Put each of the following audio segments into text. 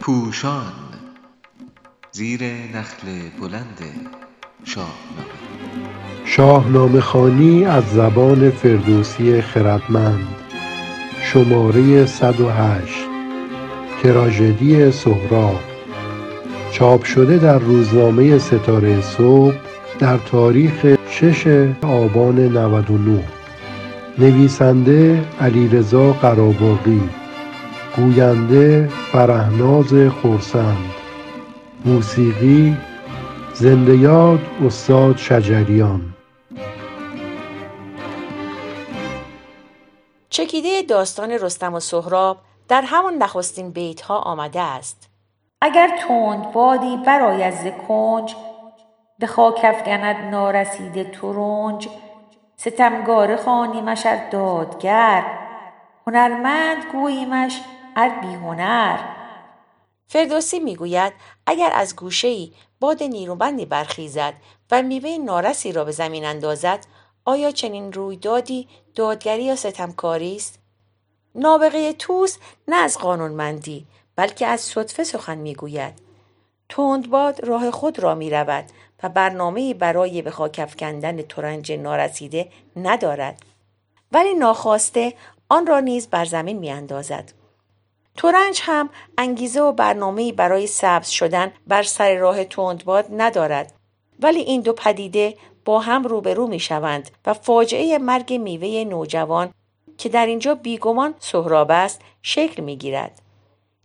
پوشان زیر نخل بلند شاهنامه شاهنامه خوانی از زبان فردوسی خردمند. شماره 108 تراژدی سهراب. چاپ شده در روزنامه ستاره صبح در تاریخ 6 آبان 99 نویسنده علیرضا قراباغی گوینده فرهناز خرسند موسیقی زنده یاد استاد شجریان. چکیده داستان رستم و سهراب در همان نخستین بیت ها آمده است. اگر تند بادی برآید ز کنج به خاک افکند نارسیده ترنج ستمگاره خوانیمش ار دادگر. هنرمند گوییمش ار بی هنر فردوسی می‌گوید اگر از گوشه ای باد نیرومندی برخیزد و میوه نارسی را به زمین اندازد آیا چنین رویدادی دادگری یا ستمکاری است؟ نابغه توس نه از قانونمندی بلکه از صدفه سخن می‌گوید. تندباد راه خود را می رود و برنامه برای به خاک افکندن ترنج نارسیده ندارد ولی ناخواسته آن را نیز بر زمین می اندازد. تورنج هم انگیزه و برنامه برای سبز شدن بر سر راه تندباد ندارد ولی این دو پدیده با هم روبرو می شوند و فاجعه مرگ میوه نوجوان که در اینجا بیگمان سهراب است شکل می گیرد.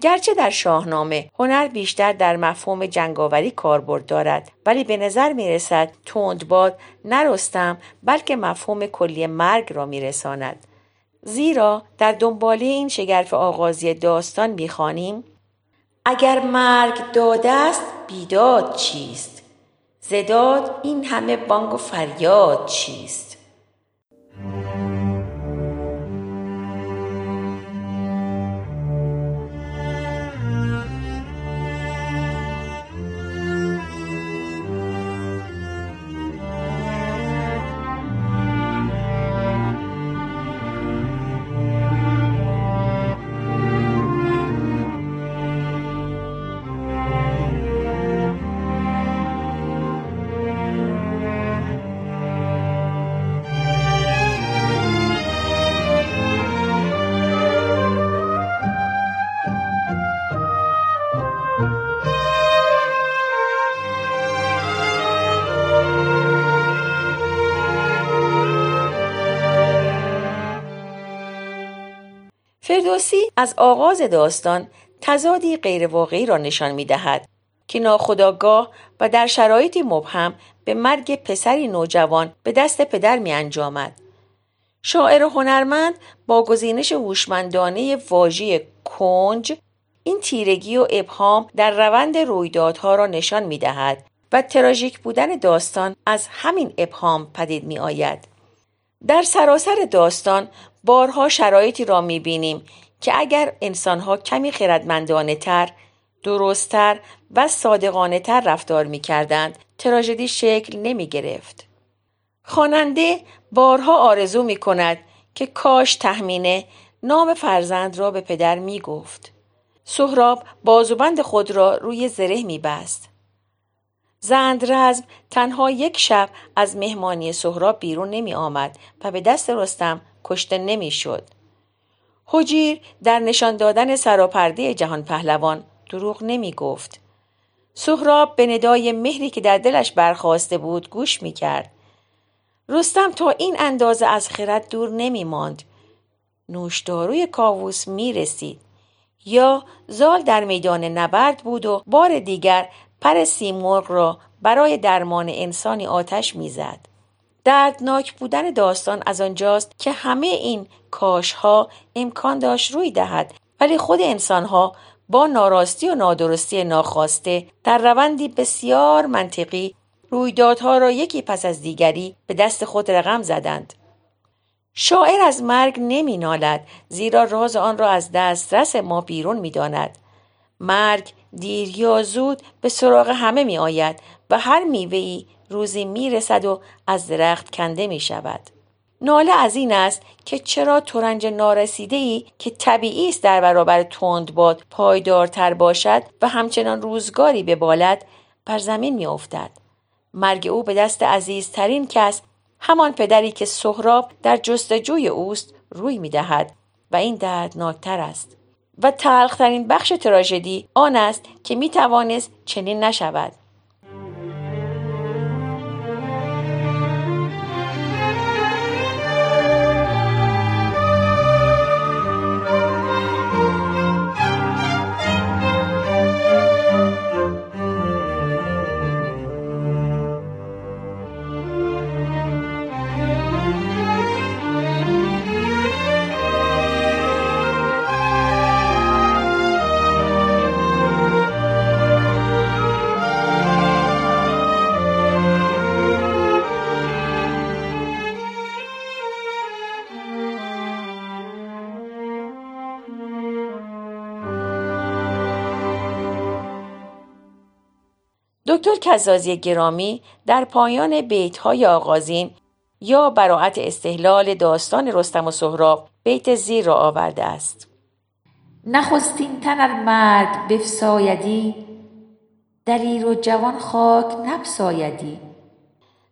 گرچه در شاهنامه هنر بیشتر در مفهوم جنگاوری کاربرد دارد ولی به نظر می رسد تندباد نرستم بلکه مفهوم کلی مرگ را می رساند. زیرا در دنباله این شگرف آغازی داستان می‌خوانیم اگر مرگ داده است بیداد چیست زداد این همه بانگ و فریاد چیست فردوسی از آغاز داستان تزادی غیرواقعی را نشان می دهد که ناخداگاه و در شرایطی مبهم به مرگ پسری نوجوان به دست پدر می انجامد. شاعر هنرمند با گزینش هوشمندانه واژه کنج این تیرگی و ابهام در روند رویدادها را نشان می دهد و تراژیک بودن داستان از همین ابهام پدید می آید. در سراسر داستان بارها شرایطی را می بینیم که اگر انسانها کمی خردمندانه تر، درستتر و صادقانه تر رفتار می کردند تراژدی شکل نمی گرفت. خواننده بارها آرزو می کند که کاش تهمینه نام فرزند را به پدر می گفت. سهراب بازوبند خود را روی زره می بست. زند رزم تنها یک شب از مهمانی سهراب بیرون نمی آمد و به دست رستم کشته نمی شد. حجیر در نشان دادن سراپرده جهان پهلوان دروغ نمی گفت. سهراب به ندای مهری که در دلش برخواسته بود گوش می کرد. رستم تا این اندازه از خرد دور نمی ماند. نوشداروی کاووس می رسید. یا زال در میدان نبرد بود و بار دیگر پر سیمرغ را برای درمان انسانی آتش می‌زد. دردناک بودن داستان از آنجاست که همه این کاشها امکان داشت روی دهد ولی خود انسانها با ناراستی و نادرستی ناخواسته در روندی بسیار منطقی رویدادها را یکی پس از دیگری به دست خود رقم زدند. شاعر از مرگ نمی نالد زیرا راز آن را از دسترس ما بیرون می داند. مرگ دیر یا زود به سراغ همه می آید و هر میوهی روزی می رسد و از درخت کنده می شود. ناله از این است که چرا ترنج نارسیده ای که طبیعی است در برابر تندباد پایدارتر باشد و همچنان روزگاری به بالد بر زمین می افتد. مرگ او به دست عزیزترین کس همان پدری که سهراب در جستجوی اوست روی می دهد و این دردناکتر است. و تلخترین بخش تراژدی آن است که می توانست چنین نشود. دکتر کزازی گرامی در پایان بیت های آغازین یا براعت استحلال داستان رستم و سهراب بیت زیر را آورده است. نخستین تن ار مرگ بفسایدی دلیر و جوان خاک نبسایدی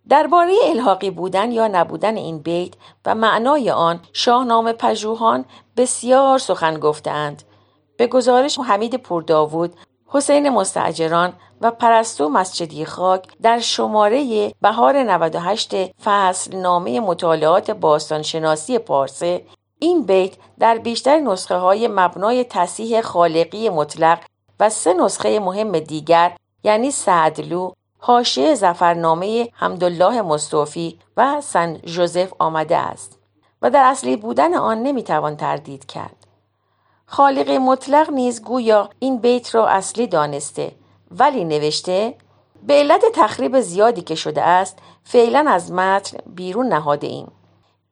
درباره الحاقی بودن یا نبودن این بیت و معنای آن شاهنامه پژوهان بسیار سخن گفتند به گزارش حمید پورداوود حسین مستعجران و پرستو مسجدی خاک در شماره بهار 98 فصل نامه مطالعات باستانشناسی پارسه این بیت در بیشتر نسخه های مبنای تصیح خالقی مطلق و سه نسخه مهم دیگر یعنی سعدلو، حاشیه زفرنامه حمدالله مصطفی و سن جوزف آمده است و در اصلی بودن آن نمی‌توان تردید کرد. خالق مطلق نیز گویا این بیت را اصلی دانسته ولی نوشته به علت تخریب زیادی که شده است فعلا از متن بیرون نهاده ایم.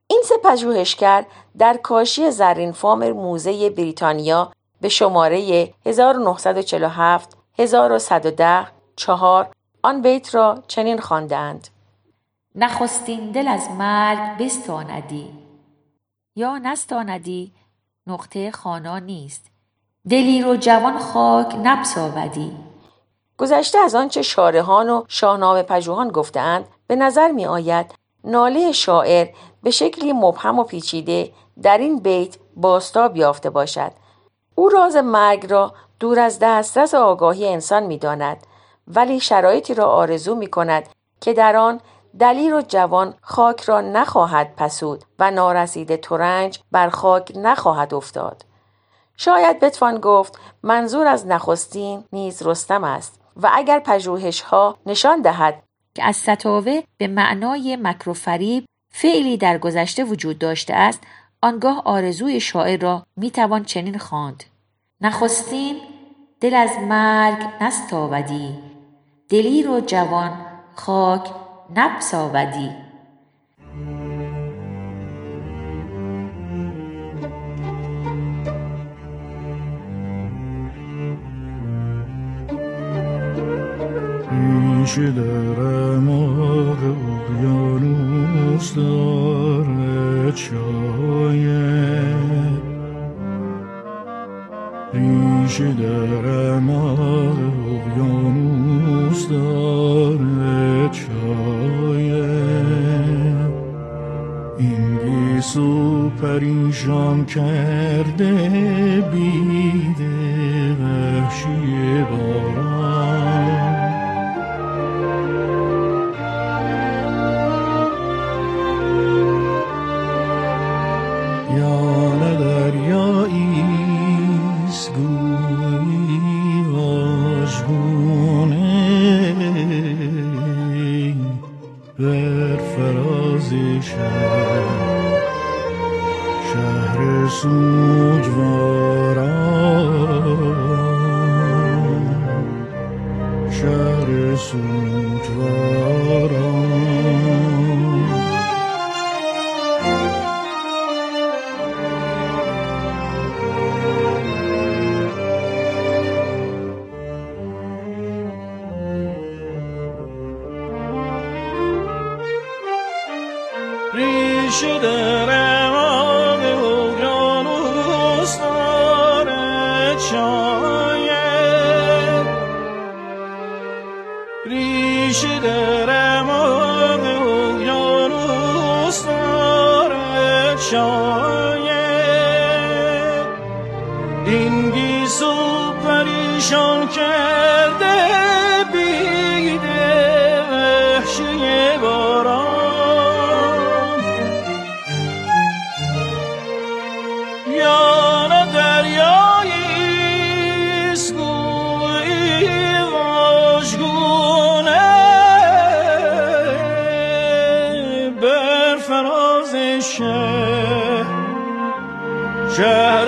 این سه پژوهشگر در کاشی زرین فام موزه بریتانیا به شماره 1947 1110 4 آن بیت را چنین خواندند نخستین دل از مرگ بستاندی یا نستاندی نقطه خانا نیست. دلیر و جوان خاک نبس آودی گذشته از آنچه شارهان و شاهنامه پژوهان گفتند به نظر می آید ناله شاعر به شکلی مبهم و پیچیده در این بیت باستاب یافته باشد. او راز مرگ را دور از دسترس آگاهی انسان می داند ولی شرایطی را آرزو می کند که در آن دلیر و جوان خاک را نخواهد پسود و نارسیده ترنج بر خاک نخواهد افتاد. شاید بتوان گفت منظور از نخستین نیز رستم است و اگر پژوهش ها نشان دهد که از ستاوه به معنای مکر و فریب فعلی در گذشته وجود داشته است آنگاه آرزوی شاعر را می‌توان چنین خواند نخستین دل از مرگ نستاودی دلیر و جوان خاک نبس آودی پیش درم آق اقیانوس اقیانوس دارد پریشان کرده. cher, cher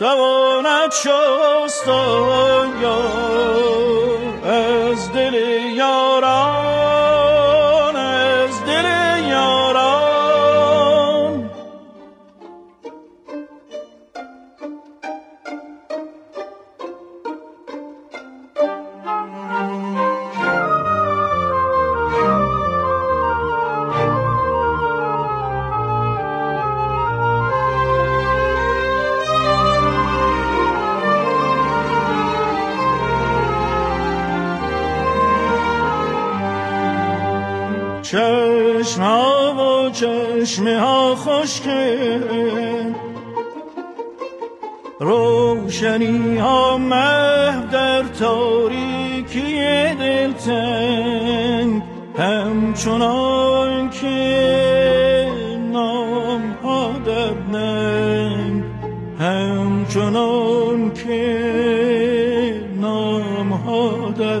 تواند شست چشم ها و چشمه ها خشکه روشنی ها مه در تاریکی دلتنگ همچنان که نام ها در ننگ همچنان که نام ها در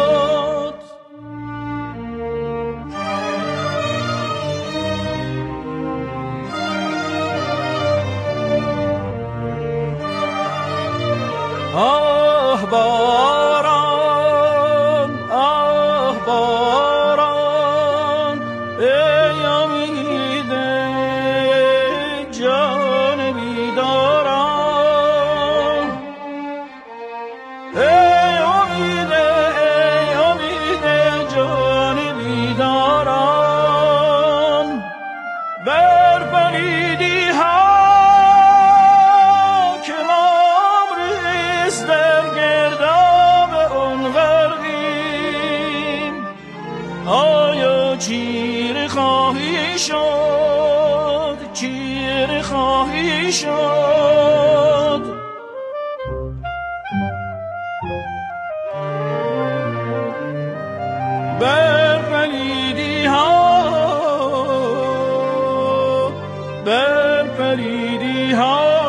چیر خواهی شد چیر خواهی شد؟ بر پلیدی ها بر پلیدی ها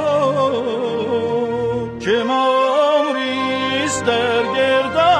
که ما ریز در گردان